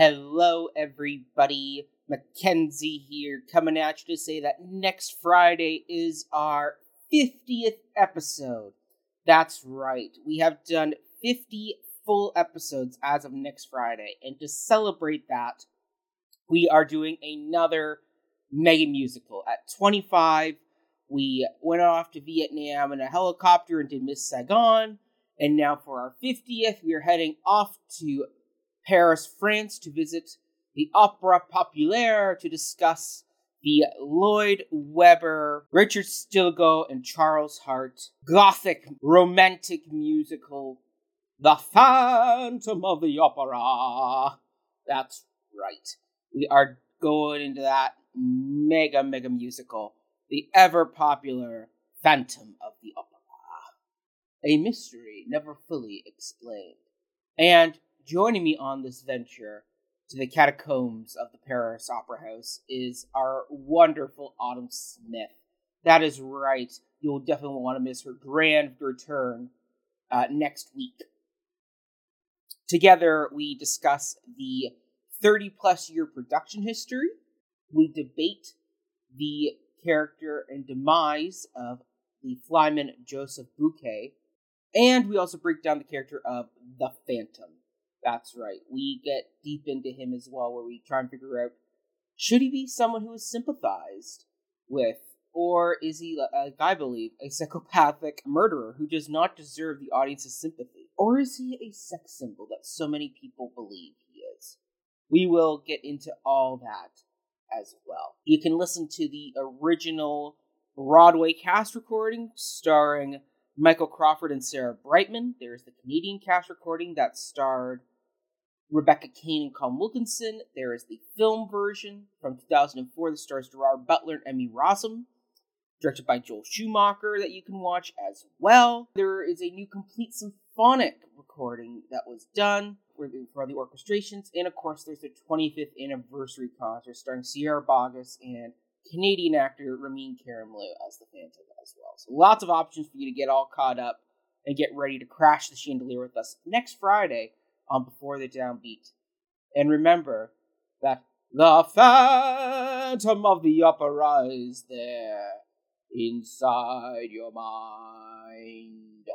Hello, everybody. Mackenzie here, coming at you to say that next Friday is our 50th episode. That's right, we have done 50 full episodes as of next Friday, and to celebrate that, we are doing another mega musical. At 25, we went off to Vietnam in a helicopter and did Miss Saigon, and now for our 50th, we are heading off to Paris, France to visit the Opera Populaire to discuss the Lloyd Webber, Richard Stilgoe, and Charles Hart gothic romantic musical, The Phantom of the Opera. That's right. We are going into that mega, mega musical, the ever popular Phantom of the Opera. A mystery never fully explained. And joining me on this venture to the catacombs of the Paris Opera House is our wonderful Autumn Smith. That is right. You'll definitely want to miss her grand return uh, next week. Together, we discuss the 30 plus year production history. We debate the character and demise of the flyman Joseph Buquet. And we also break down the character of the Phantom. That's right. We get deep into him as well, where we try and figure out should he be someone who is sympathized with, or is he, like I believe, a psychopathic murderer who does not deserve the audience's sympathy? Or is he a sex symbol that so many people believe he is? We will get into all that as well. You can listen to the original Broadway cast recording starring Michael Crawford and Sarah Brightman. There's the Canadian cast recording that starred Rebecca Caine and Colm Wilkinson. There is the film version from 2004 that stars Gerard Butler and Emmy Rossum, directed by Joel Schumacher, that you can watch as well. There is a new complete symphonic recording that was done for the, for the orchestrations, and of course, there's the 25th anniversary concert starring Sierra Boggess and Canadian actor Ramin Karimloo as the Phantom as well. So lots of options for you to get all caught up and get ready to crash the chandelier with us next Friday on Before the Downbeat. And remember that the Phantom of the Opera is there inside your mind.